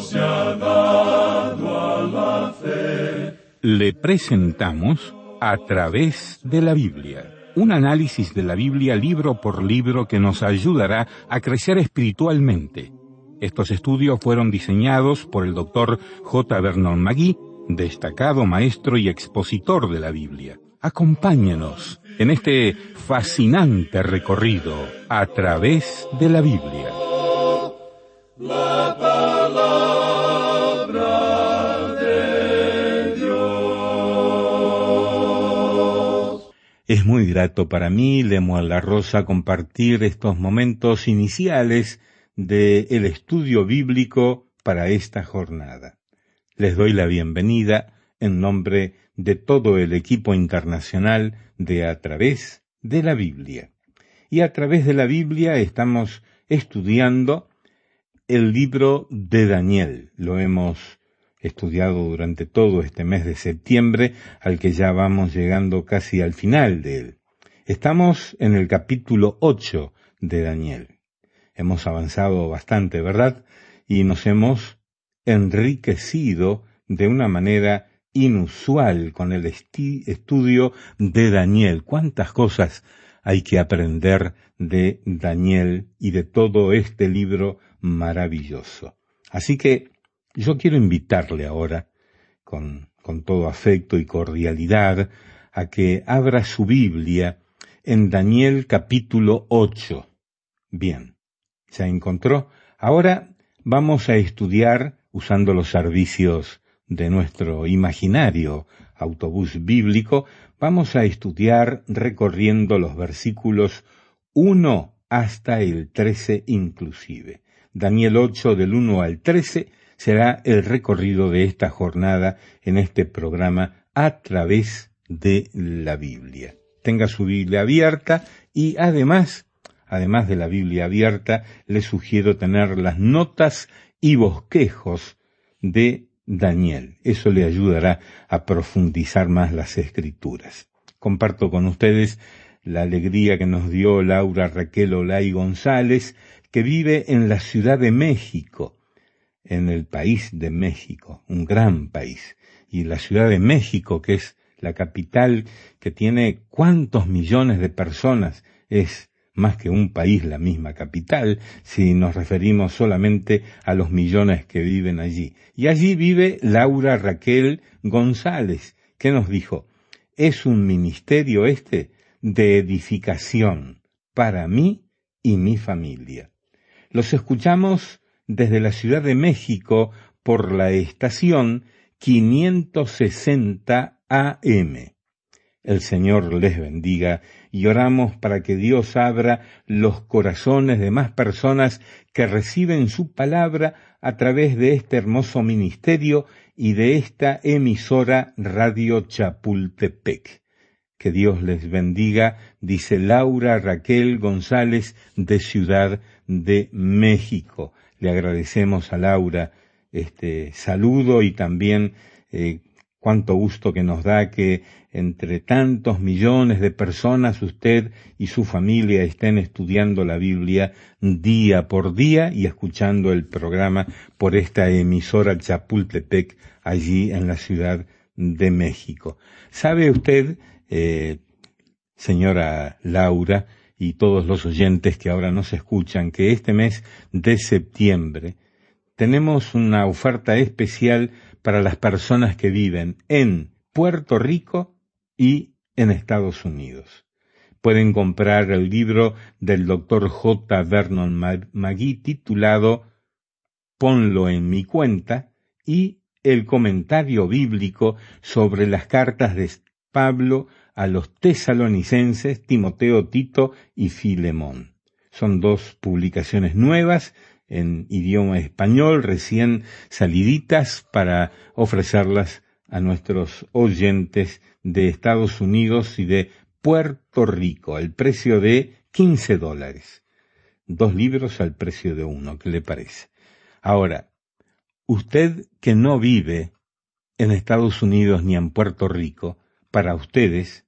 Se fe. Le presentamos a través de la Biblia. Un análisis de la Biblia libro por libro que nos ayudará a crecer espiritualmente. Estos estudios fueron diseñados por el doctor J. Vernon McGee, destacado maestro y expositor de la Biblia. Acompáñenos en este fascinante recorrido a través de la Biblia. De. Es muy grato para mí, Lemo la Rosa, compartir estos momentos iniciales del estudio bíblico para esta jornada. Les doy la bienvenida en nombre de todo el equipo internacional de A través de la Biblia. Y a través de la Biblia estamos estudiando el libro de Daniel. Lo hemos estudiado durante todo este mes de septiembre, al que ya vamos llegando casi al final de él. Estamos en el capítulo 8 de Daniel. Hemos avanzado bastante, ¿verdad? Y nos hemos enriquecido de una manera inusual con el estudio de Daniel. ¿Cuántas cosas hay que aprender de Daniel y de todo este libro maravilloso? Así que yo quiero invitarle ahora, con, todo afecto y cordialidad, a que abra su Biblia en Daniel capítulo 8. Bien, ¿se encontró? Ahora vamos a estudiar, usando los servicios de nuestro imaginario autobús bíblico, vamos a estudiar recorriendo los versículos 1 hasta el 13 inclusive. Daniel 8 del 1 al 13 será el recorrido de esta jornada en este programa a través de la Biblia. Tenga su Biblia abierta y además, además de la Biblia abierta, le sugiero tener las notas y bosquejos de Daniel. Eso le ayudará a profundizar más las escrituras. Comparto con ustedes la alegría que nos dio Laura Raquel Olay González, que vive en la Ciudad de México, en el país de México, un gran país. Y la Ciudad de México, que es la capital que tiene cuántos millones de personas, es más que un país la misma capital, si nos referimos solamente a los millones que viven allí. Y allí vive Laura Raquel González, que nos dijo, es un ministerio este de edificación para mí y mi familia. Los escuchamos desde la Ciudad de México por la estación 560 AM. El Señor les bendiga y oramos para que Dios abra los corazones de más personas que reciben su palabra a través de este hermoso ministerio y de esta emisora Radio Chapultepec. Que Dios les bendiga, dice Laura Raquel González de Ciudad de México. Le agradecemos a Laura este saludo y también eh, Cuánto gusto que nos da que entre tantos millones de personas usted y su familia estén estudiando la Biblia día por día y escuchando el programa por esta emisora Chapultepec allí en la Ciudad de México. ¿Sabe usted, eh, señora Laura, y todos los oyentes que ahora nos escuchan, que este mes de septiembre tenemos una oferta especial para las personas que viven en Puerto Rico y en Estados Unidos. Pueden comprar el libro del doctor J. Vernon McGee titulado Ponlo en mi cuenta y el comentario bíblico sobre las cartas de Pablo a los tesalonicenses, Timoteo, Tito y Filemón. Son dos publicaciones nuevas en idioma español, recién saliditas para ofrecerlas a nuestros oyentes de Estados Unidos y de Puerto Rico, al precio de 15 dólares. Dos libros al precio de uno, ¿qué le parece? Ahora, usted que no vive en Estados Unidos ni en Puerto Rico, para ustedes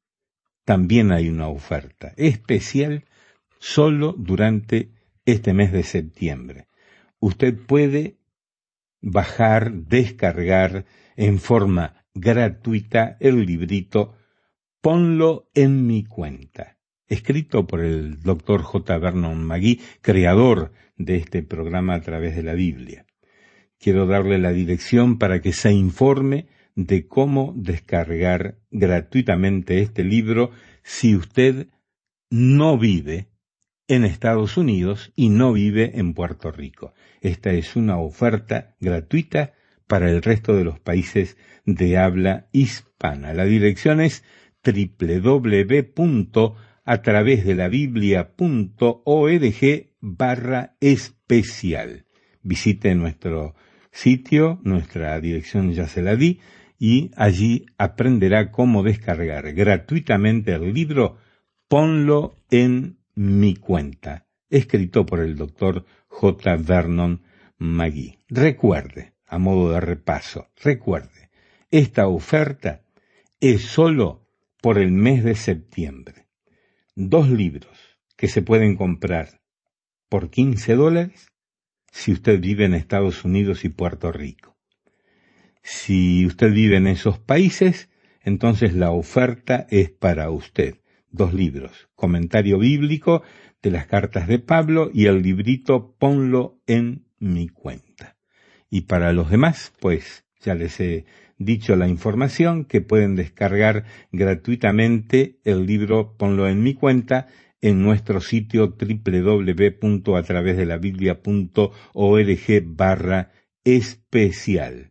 también hay una oferta especial solo durante este mes de septiembre. Usted puede bajar, descargar en forma gratuita el librito Ponlo en mi cuenta, escrito por el doctor J. Vernon Magui, creador de este programa a través de la Biblia. Quiero darle la dirección para que se informe de cómo descargar gratuitamente este libro si usted no vive en Estados Unidos y no vive en Puerto Rico. Esta es una oferta gratuita para el resto de los países de habla hispana. La dirección es www.atravesdelabiblia.org barra especial. Visite nuestro sitio, nuestra dirección ya se la di, y allí aprenderá cómo descargar gratuitamente el libro Ponlo en mi cuenta, escrito por el doctor J. Vernon Magui. Recuerde, a modo de repaso, recuerde, esta oferta es sólo por el mes de septiembre. Dos libros que se pueden comprar por 15 dólares si usted vive en Estados Unidos y Puerto Rico. Si usted vive en esos países, entonces la oferta es para usted dos libros, comentario bíblico de las cartas de Pablo y el librito Ponlo en mi cuenta. Y para los demás, pues ya les he dicho la información que pueden descargar gratuitamente el libro Ponlo en mi cuenta en nuestro sitio www.atravesdelabiblia.org barra especial.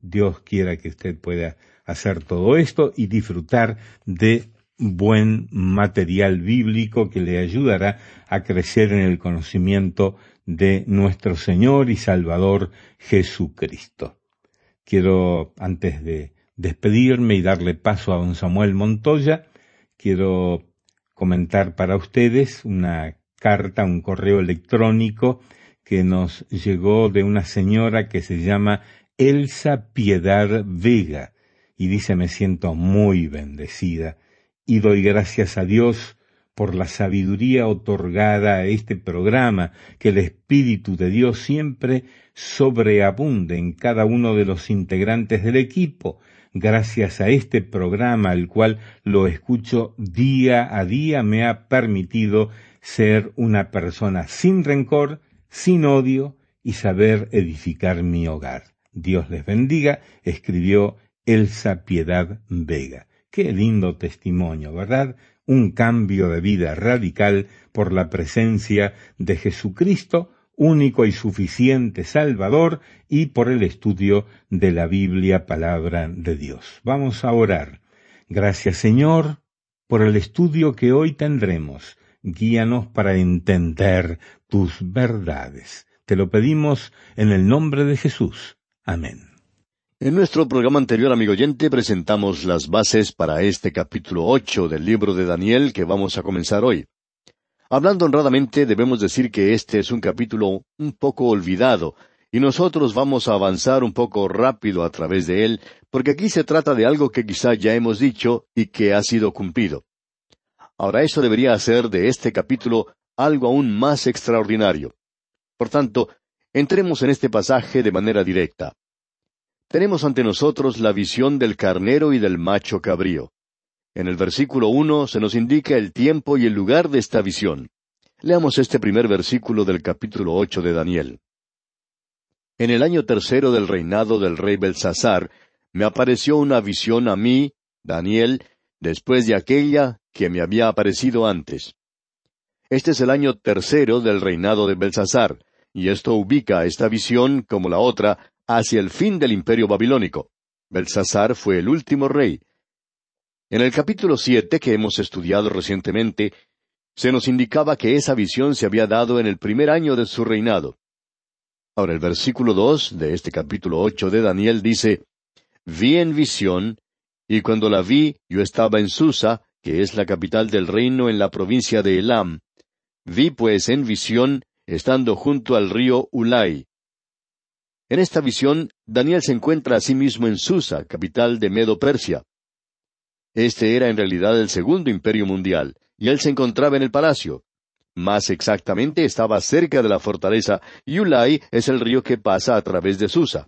Dios quiera que usted pueda hacer todo esto y disfrutar de buen material bíblico que le ayudará a crecer en el conocimiento de nuestro Señor y Salvador Jesucristo. Quiero, antes de despedirme y darle paso a don Samuel Montoya, quiero comentar para ustedes una carta, un correo electrónico que nos llegó de una señora que se llama Elsa Piedad Vega y dice me siento muy bendecida y doy gracias a Dios por la sabiduría otorgada a este programa, que el Espíritu de Dios siempre sobreabunde en cada uno de los integrantes del equipo, gracias a este programa, el cual lo escucho día a día, me ha permitido ser una persona sin rencor, sin odio y saber edificar mi hogar. Dios les bendiga, escribió Elsa Piedad Vega. Qué lindo testimonio, ¿verdad? Un cambio de vida radical por la presencia de Jesucristo, único y suficiente Salvador, y por el estudio de la Biblia, palabra de Dios. Vamos a orar. Gracias Señor por el estudio que hoy tendremos. Guíanos para entender tus verdades. Te lo pedimos en el nombre de Jesús. Amén. En nuestro programa anterior, amigo oyente, presentamos las bases para este capítulo ocho del libro de Daniel que vamos a comenzar hoy. Hablando honradamente, debemos decir que este es un capítulo un poco olvidado, y nosotros vamos a avanzar un poco rápido a través de él, porque aquí se trata de algo que quizá ya hemos dicho y que ha sido cumplido. Ahora eso debería hacer de este capítulo algo aún más extraordinario. Por tanto, entremos en este pasaje de manera directa tenemos ante nosotros la visión del carnero y del macho cabrío. En el versículo uno se nos indica el tiempo y el lugar de esta visión. Leamos este primer versículo del capítulo ocho de Daniel. En el año tercero del reinado del rey Belsasar, me apareció una visión a mí, Daniel, después de aquella que me había aparecido antes. Este es el año tercero del reinado de Belsasar, y esto ubica esta visión, como la otra, hacia el fin del imperio babilónico. Belsasar fue el último rey. En el capítulo siete que hemos estudiado recientemente, se nos indicaba que esa visión se había dado en el primer año de su reinado. Ahora el versículo dos de este capítulo ocho de Daniel dice Vi en visión, y cuando la vi yo estaba en Susa, que es la capital del reino en la provincia de Elam. Vi pues en visión, estando junto al río Ulai. En esta visión, Daniel se encuentra a sí mismo en Susa, capital de Medo Persia. Este era en realidad el segundo imperio mundial, y él se encontraba en el palacio. Más exactamente estaba cerca de la fortaleza, y Ulai es el río que pasa a través de Susa.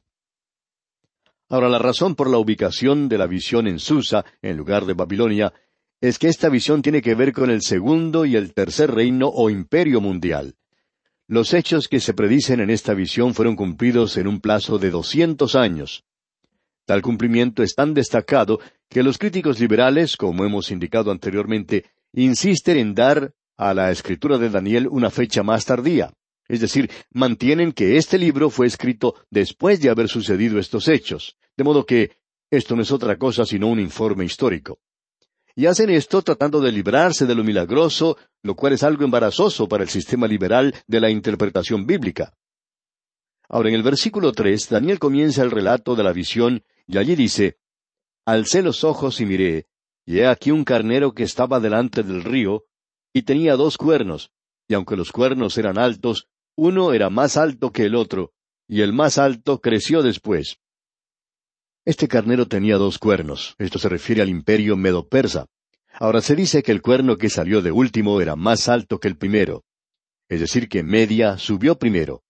Ahora, la razón por la ubicación de la visión en Susa, en lugar de Babilonia, es que esta visión tiene que ver con el segundo y el tercer reino o imperio mundial. Los hechos que se predicen en esta visión fueron cumplidos en un plazo de doscientos años. Tal cumplimiento es tan destacado que los críticos liberales, como hemos indicado anteriormente, insisten en dar a la escritura de Daniel una fecha más tardía. Es decir, mantienen que este libro fue escrito después de haber sucedido estos hechos, de modo que esto no es otra cosa sino un informe histórico. Y hacen esto tratando de librarse de lo milagroso, lo cual es algo embarazoso para el sistema liberal de la interpretación bíblica. Ahora, en el versículo tres, Daniel comienza el relato de la visión, y allí dice, Alcé los ojos y miré, y he aquí un carnero que estaba delante del río, y tenía dos cuernos, y aunque los cuernos eran altos, uno era más alto que el otro, y el más alto creció después. Este carnero tenía dos cuernos. Esto se refiere al imperio medo-persa. Ahora se dice que el cuerno que salió de último era más alto que el primero. Es decir, que Media subió primero.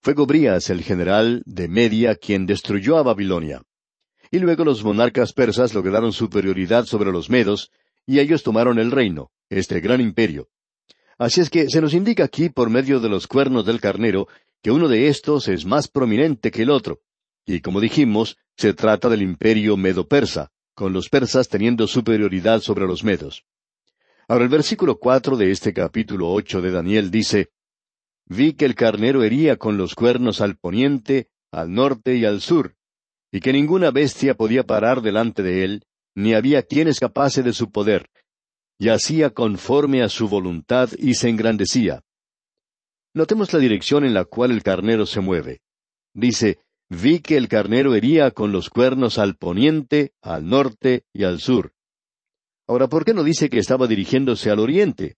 Fue Gobrías, el general de Media, quien destruyó a Babilonia. Y luego los monarcas persas lograron superioridad sobre los medos, y ellos tomaron el reino, este gran imperio. Así es que se nos indica aquí, por medio de los cuernos del carnero, que uno de estos es más prominente que el otro. Y como dijimos, se trata del imperio medo-persa, con los persas teniendo superioridad sobre los medos. Ahora el versículo cuatro de este capítulo ocho de Daniel dice Vi que el carnero hería con los cuernos al poniente, al norte y al sur, y que ninguna bestia podía parar delante de él, ni había quien escapase de su poder, y hacía conforme a su voluntad y se engrandecía. Notemos la dirección en la cual el carnero se mueve. Dice, vi que el carnero hería con los cuernos al poniente, al norte y al sur. Ahora, ¿por qué no dice que estaba dirigiéndose al oriente?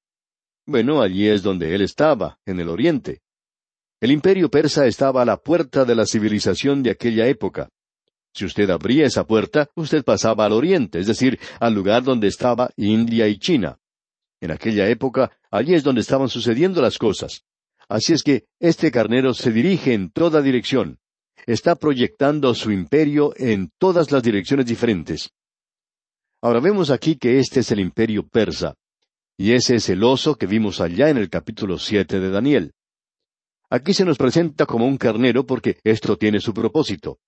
Bueno, allí es donde él estaba, en el oriente. El imperio persa estaba a la puerta de la civilización de aquella época. Si usted abría esa puerta, usted pasaba al oriente, es decir, al lugar donde estaba India y China. En aquella época, allí es donde estaban sucediendo las cosas. Así es que este carnero se dirige en toda dirección. Está proyectando su imperio en todas las direcciones diferentes. Ahora vemos aquí que este es el imperio persa. Y ese es el oso que vimos allá en el capítulo siete de Daniel. Aquí se nos presenta como un carnero porque esto tiene su propósito.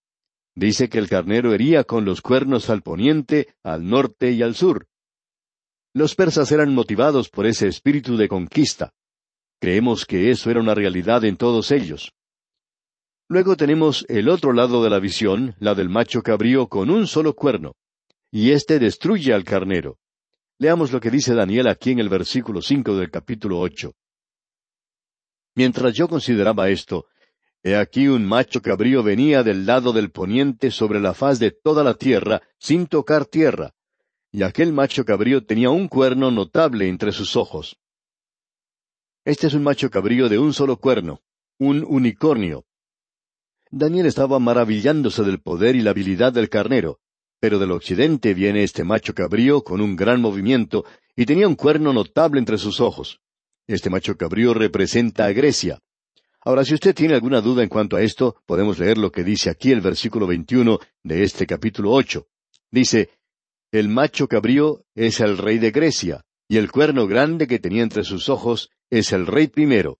Dice que el carnero hería con los cuernos al poniente, al norte y al sur. Los persas eran motivados por ese espíritu de conquista. Creemos que eso era una realidad en todos ellos. Luego tenemos el otro lado de la visión, la del macho cabrío con un solo cuerno. Y éste destruye al carnero. Leamos lo que dice Daniel aquí en el versículo cinco del capítulo ocho. Mientras yo consideraba esto, He aquí un macho cabrío venía del lado del poniente sobre la faz de toda la tierra, sin tocar tierra, y aquel macho cabrío tenía un cuerno notable entre sus ojos. Este es un macho cabrío de un solo cuerno, un unicornio. Daniel estaba maravillándose del poder y la habilidad del carnero, pero del occidente viene este macho cabrío con un gran movimiento y tenía un cuerno notable entre sus ojos. Este macho cabrío representa a Grecia. Ahora, si usted tiene alguna duda en cuanto a esto, podemos leer lo que dice aquí el versículo 21 de este capítulo ocho. Dice, El macho cabrío es el rey de Grecia, y el cuerno grande que tenía entre sus ojos es el rey primero.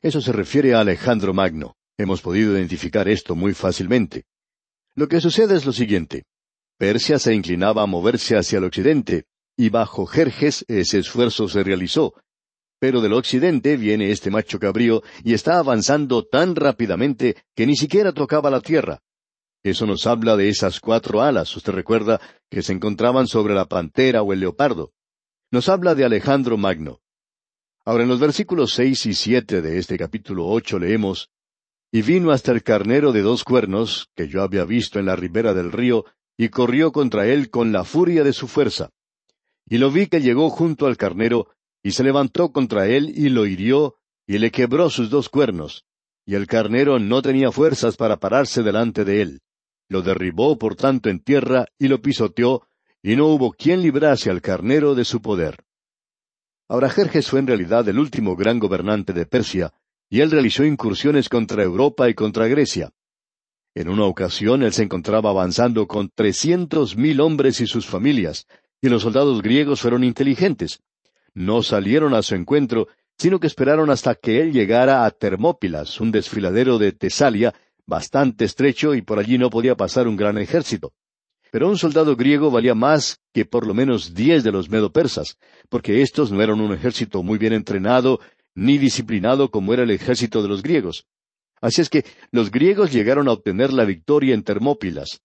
Eso se refiere a Alejandro Magno. Hemos podido identificar esto muy fácilmente. Lo que sucede es lo siguiente. Persia se inclinaba a moverse hacia el occidente, y bajo Jerjes ese esfuerzo se realizó, pero del occidente viene este macho cabrío y está avanzando tan rápidamente que ni siquiera tocaba la tierra. Eso nos habla de esas cuatro alas, usted recuerda, que se encontraban sobre la pantera o el leopardo. Nos habla de Alejandro Magno. Ahora en los versículos seis y siete de este capítulo ocho leemos Y vino hasta el carnero de dos cuernos, que yo había visto en la ribera del río, y corrió contra él con la furia de su fuerza. Y lo vi que llegó junto al carnero, y se levantó contra él y lo hirió, y le quebró sus dos cuernos, y el carnero no tenía fuerzas para pararse delante de él. Lo derribó por tanto en tierra y lo pisoteó, y no hubo quien librase al carnero de su poder. Ahora Jerjes fue en realidad el último gran gobernante de Persia, y él realizó incursiones contra Europa y contra Grecia. En una ocasión él se encontraba avanzando con trescientos mil hombres y sus familias, y los soldados griegos fueron inteligentes. No salieron a su encuentro, sino que esperaron hasta que él llegara a Termópilas, un desfiladero de Tesalia, bastante estrecho y por allí no podía pasar un gran ejército. Pero un soldado griego valía más que por lo menos diez de los medo-persas, porque estos no eran un ejército muy bien entrenado ni disciplinado como era el ejército de los griegos. Así es que los griegos llegaron a obtener la victoria en Termópilas.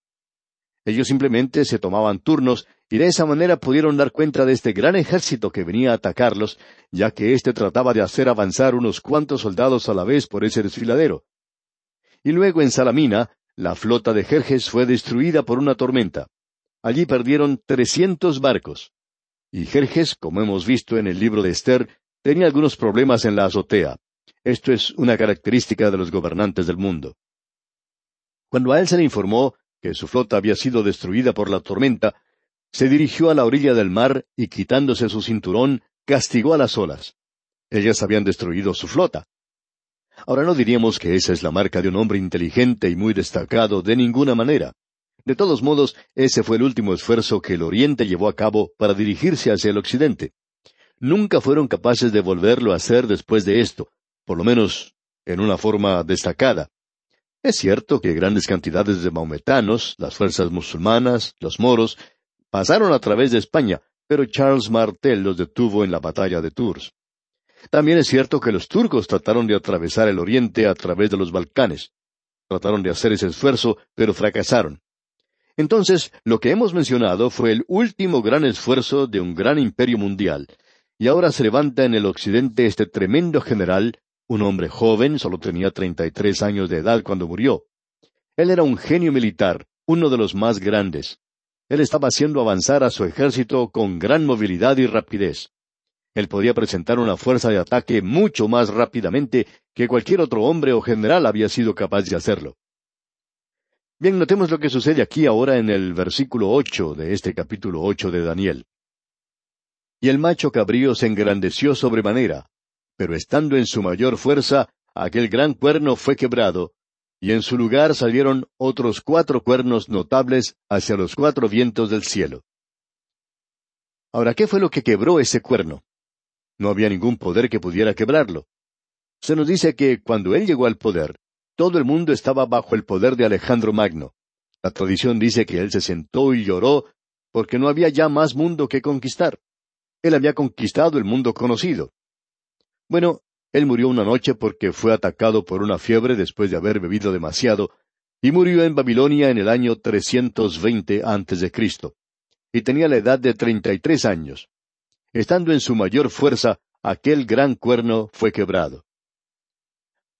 Ellos simplemente se tomaban turnos y de esa manera pudieron dar cuenta de este gran ejército que venía a atacarlos, ya que éste trataba de hacer avanzar unos cuantos soldados a la vez por ese desfiladero. Y luego en Salamina, la flota de Jerjes fue destruida por una tormenta. Allí perdieron trescientos barcos. Y Jerjes, como hemos visto en el libro de Esther, tenía algunos problemas en la azotea. Esto es una característica de los gobernantes del mundo. Cuando a él se le informó que su flota había sido destruida por la tormenta, se dirigió a la orilla del mar y quitándose su cinturón, castigó a las olas. Ellas habían destruido su flota. Ahora no diríamos que esa es la marca de un hombre inteligente y muy destacado de ninguna manera. De todos modos, ese fue el último esfuerzo que el Oriente llevó a cabo para dirigirse hacia el Occidente. Nunca fueron capaces de volverlo a hacer después de esto, por lo menos en una forma destacada. Es cierto que grandes cantidades de maometanos, las fuerzas musulmanas, los moros, pasaron a través de España, pero Charles Martel los detuvo en la batalla de Tours. También es cierto que los turcos trataron de atravesar el oriente a través de los Balcanes. Trataron de hacer ese esfuerzo, pero fracasaron. Entonces, lo que hemos mencionado fue el último gran esfuerzo de un gran imperio mundial, y ahora se levanta en el occidente este tremendo general, un hombre joven, solo tenía treinta y tres años de edad cuando murió. Él era un genio militar, uno de los más grandes. Él estaba haciendo avanzar a su ejército con gran movilidad y rapidez. Él podía presentar una fuerza de ataque mucho más rápidamente que cualquier otro hombre o general había sido capaz de hacerlo. Bien, notemos lo que sucede aquí ahora en el versículo ocho de este capítulo ocho de Daniel. Y el macho cabrío se engrandeció sobremanera, pero estando en su mayor fuerza, aquel gran cuerno fue quebrado, y en su lugar salieron otros cuatro cuernos notables hacia los cuatro vientos del cielo. Ahora, ¿qué fue lo que quebró ese cuerno? No había ningún poder que pudiera quebrarlo. Se nos dice que cuando él llegó al poder, todo el mundo estaba bajo el poder de Alejandro Magno. La tradición dice que él se sentó y lloró porque no había ya más mundo que conquistar. Él había conquistado el mundo conocido. Bueno, él murió una noche porque fue atacado por una fiebre después de haber bebido demasiado, y murió en Babilonia en el año 320 antes de Cristo, y tenía la edad de treinta y tres años. Estando en su mayor fuerza, aquel gran cuerno fue quebrado.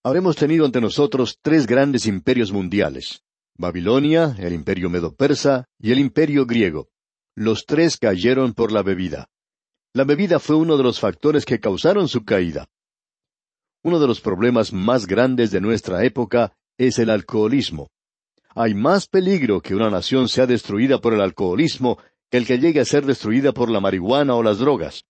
Habremos tenido ante nosotros tres grandes imperios mundiales, Babilonia, el imperio medo-persa y el imperio griego. Los tres cayeron por la bebida. La bebida fue uno de los factores que causaron su caída. Uno de los problemas más grandes de nuestra época es el alcoholismo. Hay más peligro que una nación sea destruida por el alcoholismo que el que llegue a ser destruida por la marihuana o las drogas.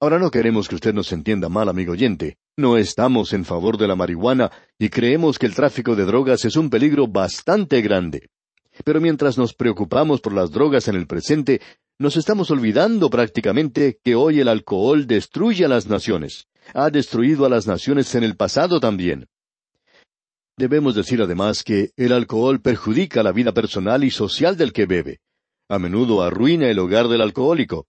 Ahora no queremos que usted nos entienda mal, amigo oyente. No estamos en favor de la marihuana y creemos que el tráfico de drogas es un peligro bastante grande. Pero mientras nos preocupamos por las drogas en el presente, nos estamos olvidando prácticamente que hoy el alcohol destruye a las naciones ha destruido a las naciones en el pasado también. Debemos decir además que el alcohol perjudica la vida personal y social del que bebe. A menudo arruina el hogar del alcohólico.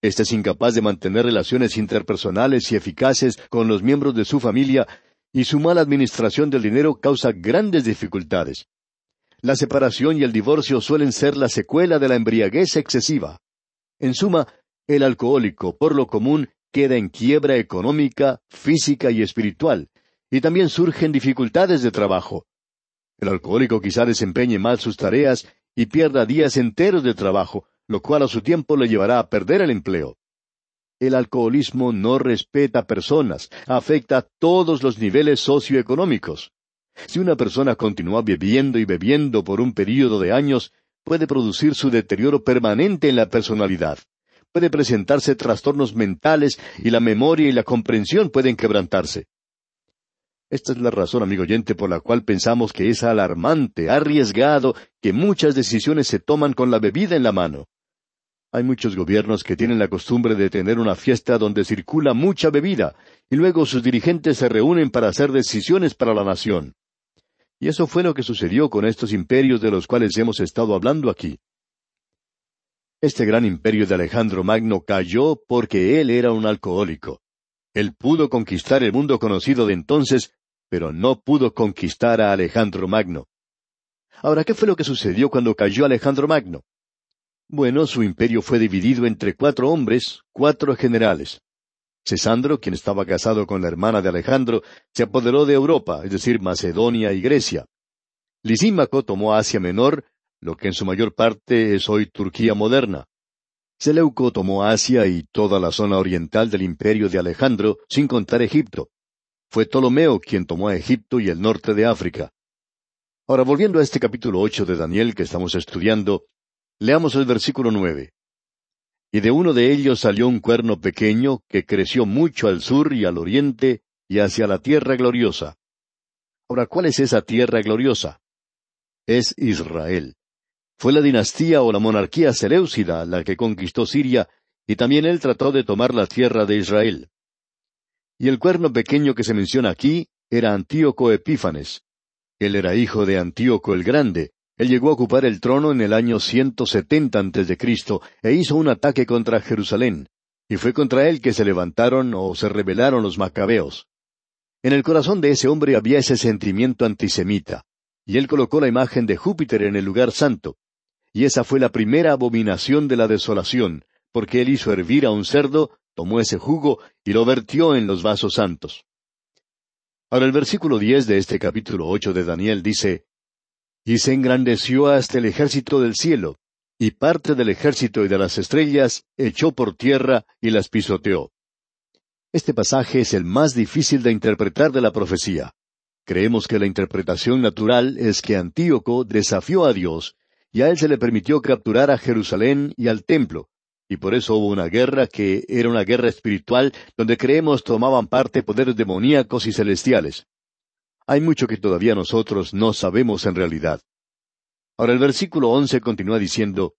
Este es incapaz de mantener relaciones interpersonales y eficaces con los miembros de su familia y su mala administración del dinero causa grandes dificultades. La separación y el divorcio suelen ser la secuela de la embriaguez excesiva. En suma, el alcohólico, por lo común, queda en quiebra económica, física y espiritual, y también surgen dificultades de trabajo. El alcohólico quizá desempeñe mal sus tareas y pierda días enteros de trabajo, lo cual a su tiempo le llevará a perder el empleo. El alcoholismo no respeta personas, afecta a todos los niveles socioeconómicos. Si una persona continúa bebiendo y bebiendo por un período de años, puede producir su deterioro permanente en la personalidad puede presentarse trastornos mentales y la memoria y la comprensión pueden quebrantarse. Esta es la razón, amigo oyente, por la cual pensamos que es alarmante, arriesgado, que muchas decisiones se toman con la bebida en la mano. Hay muchos gobiernos que tienen la costumbre de tener una fiesta donde circula mucha bebida, y luego sus dirigentes se reúnen para hacer decisiones para la nación. Y eso fue lo que sucedió con estos imperios de los cuales hemos estado hablando aquí. Este gran imperio de Alejandro Magno cayó porque él era un alcohólico. Él pudo conquistar el mundo conocido de entonces, pero no pudo conquistar a Alejandro Magno. Ahora, ¿qué fue lo que sucedió cuando cayó Alejandro Magno? Bueno, su imperio fue dividido entre cuatro hombres, cuatro generales. Cesandro, quien estaba casado con la hermana de Alejandro, se apoderó de Europa, es decir, Macedonia y Grecia. Lisímaco tomó Asia Menor, lo que en su mayor parte es hoy Turquía moderna. Seleuco tomó Asia y toda la zona oriental del imperio de Alejandro, sin contar Egipto. Fue Ptolomeo quien tomó a Egipto y el norte de África. Ahora, volviendo a este capítulo ocho de Daniel que estamos estudiando, leamos el versículo nueve. Y de uno de ellos salió un cuerno pequeño que creció mucho al sur y al oriente y hacia la tierra gloriosa. Ahora, ¿cuál es esa tierra gloriosa? Es Israel. Fue la dinastía o la monarquía Seleucida la que conquistó Siria, y también él trató de tomar la tierra de Israel. Y el cuerno pequeño que se menciona aquí era Antíoco Epífanes. Él era hijo de Antíoco el Grande. Él llegó a ocupar el trono en el año 170 antes de Cristo e hizo un ataque contra Jerusalén. Y fue contra él que se levantaron o se rebelaron los macabeos. En el corazón de ese hombre había ese sentimiento antisemita, y él colocó la imagen de Júpiter en el lugar santo. Y esa fue la primera abominación de la desolación, porque él hizo hervir a un cerdo, tomó ese jugo y lo vertió en los vasos santos. Ahora el versículo diez de este capítulo ocho de Daniel dice Y se engrandeció hasta el ejército del cielo, y parte del ejército y de las estrellas echó por tierra y las pisoteó. Este pasaje es el más difícil de interpretar de la profecía. Creemos que la interpretación natural es que Antíoco desafió a Dios y a él se le permitió capturar a Jerusalén y al templo, y por eso hubo una guerra que era una guerra espiritual donde creemos tomaban parte poderes demoníacos y celestiales. Hay mucho que todavía nosotros no sabemos en realidad. Ahora el versículo once continúa diciendo,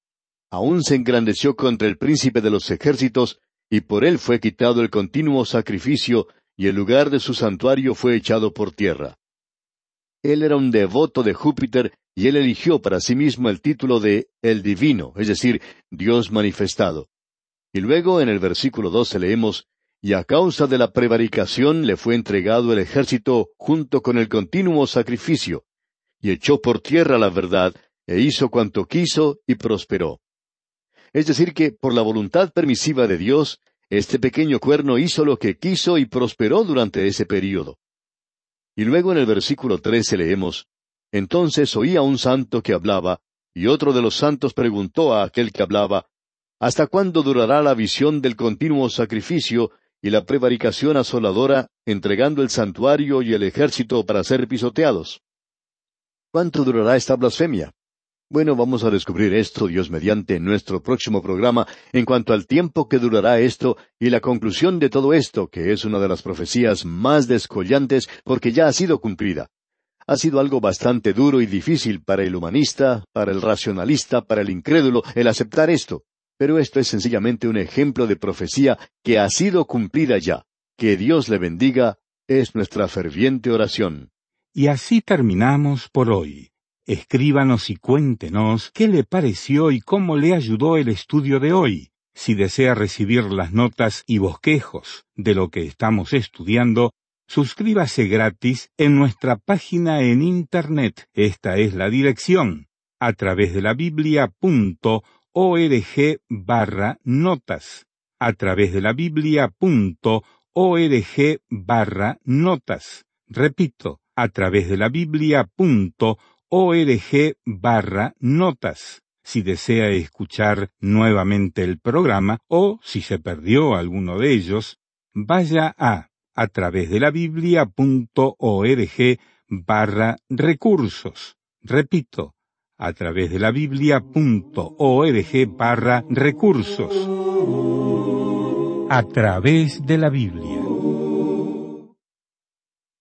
Aún se engrandeció contra el príncipe de los ejércitos, y por él fue quitado el continuo sacrificio, y el lugar de su santuario fue echado por tierra. Él era un devoto de Júpiter y él eligió para sí mismo el título de el divino, es decir, Dios manifestado. Y luego en el versículo doce leemos, y a causa de la prevaricación le fue entregado el ejército junto con el continuo sacrificio, y echó por tierra la verdad, e hizo cuanto quiso y prosperó. Es decir, que por la voluntad permisiva de Dios, este pequeño cuerno hizo lo que quiso y prosperó durante ese período. Y luego en el versículo trece leemos, entonces oía un santo que hablaba, y otro de los santos preguntó a aquel que hablaba, ¿Hasta cuándo durará la visión del continuo sacrificio y la prevaricación asoladora, entregando el santuario y el ejército para ser pisoteados? ¿Cuánto durará esta blasfemia? Bueno, vamos a descubrir esto, Dios mediante, en nuestro próximo programa, en cuanto al tiempo que durará esto y la conclusión de todo esto, que es una de las profecías más descollantes porque ya ha sido cumplida ha sido algo bastante duro y difícil para el humanista, para el racionalista, para el incrédulo, el aceptar esto. Pero esto es sencillamente un ejemplo de profecía que ha sido cumplida ya. Que Dios le bendiga es nuestra ferviente oración. Y así terminamos por hoy. Escríbanos y cuéntenos qué le pareció y cómo le ayudó el estudio de hoy. Si desea recibir las notas y bosquejos de lo que estamos estudiando, Suscríbase gratis en nuestra página en Internet. Esta es la dirección a través de la biblia.org barra notas. A través de la biblia.org barra notas. Repito, a través de la biblia.org barra notas. Si desea escuchar nuevamente el programa o si se perdió alguno de ellos, vaya a a través de la biblia.org barra recursos. Repito, a través de la biblia.org barra recursos. A través de la Biblia.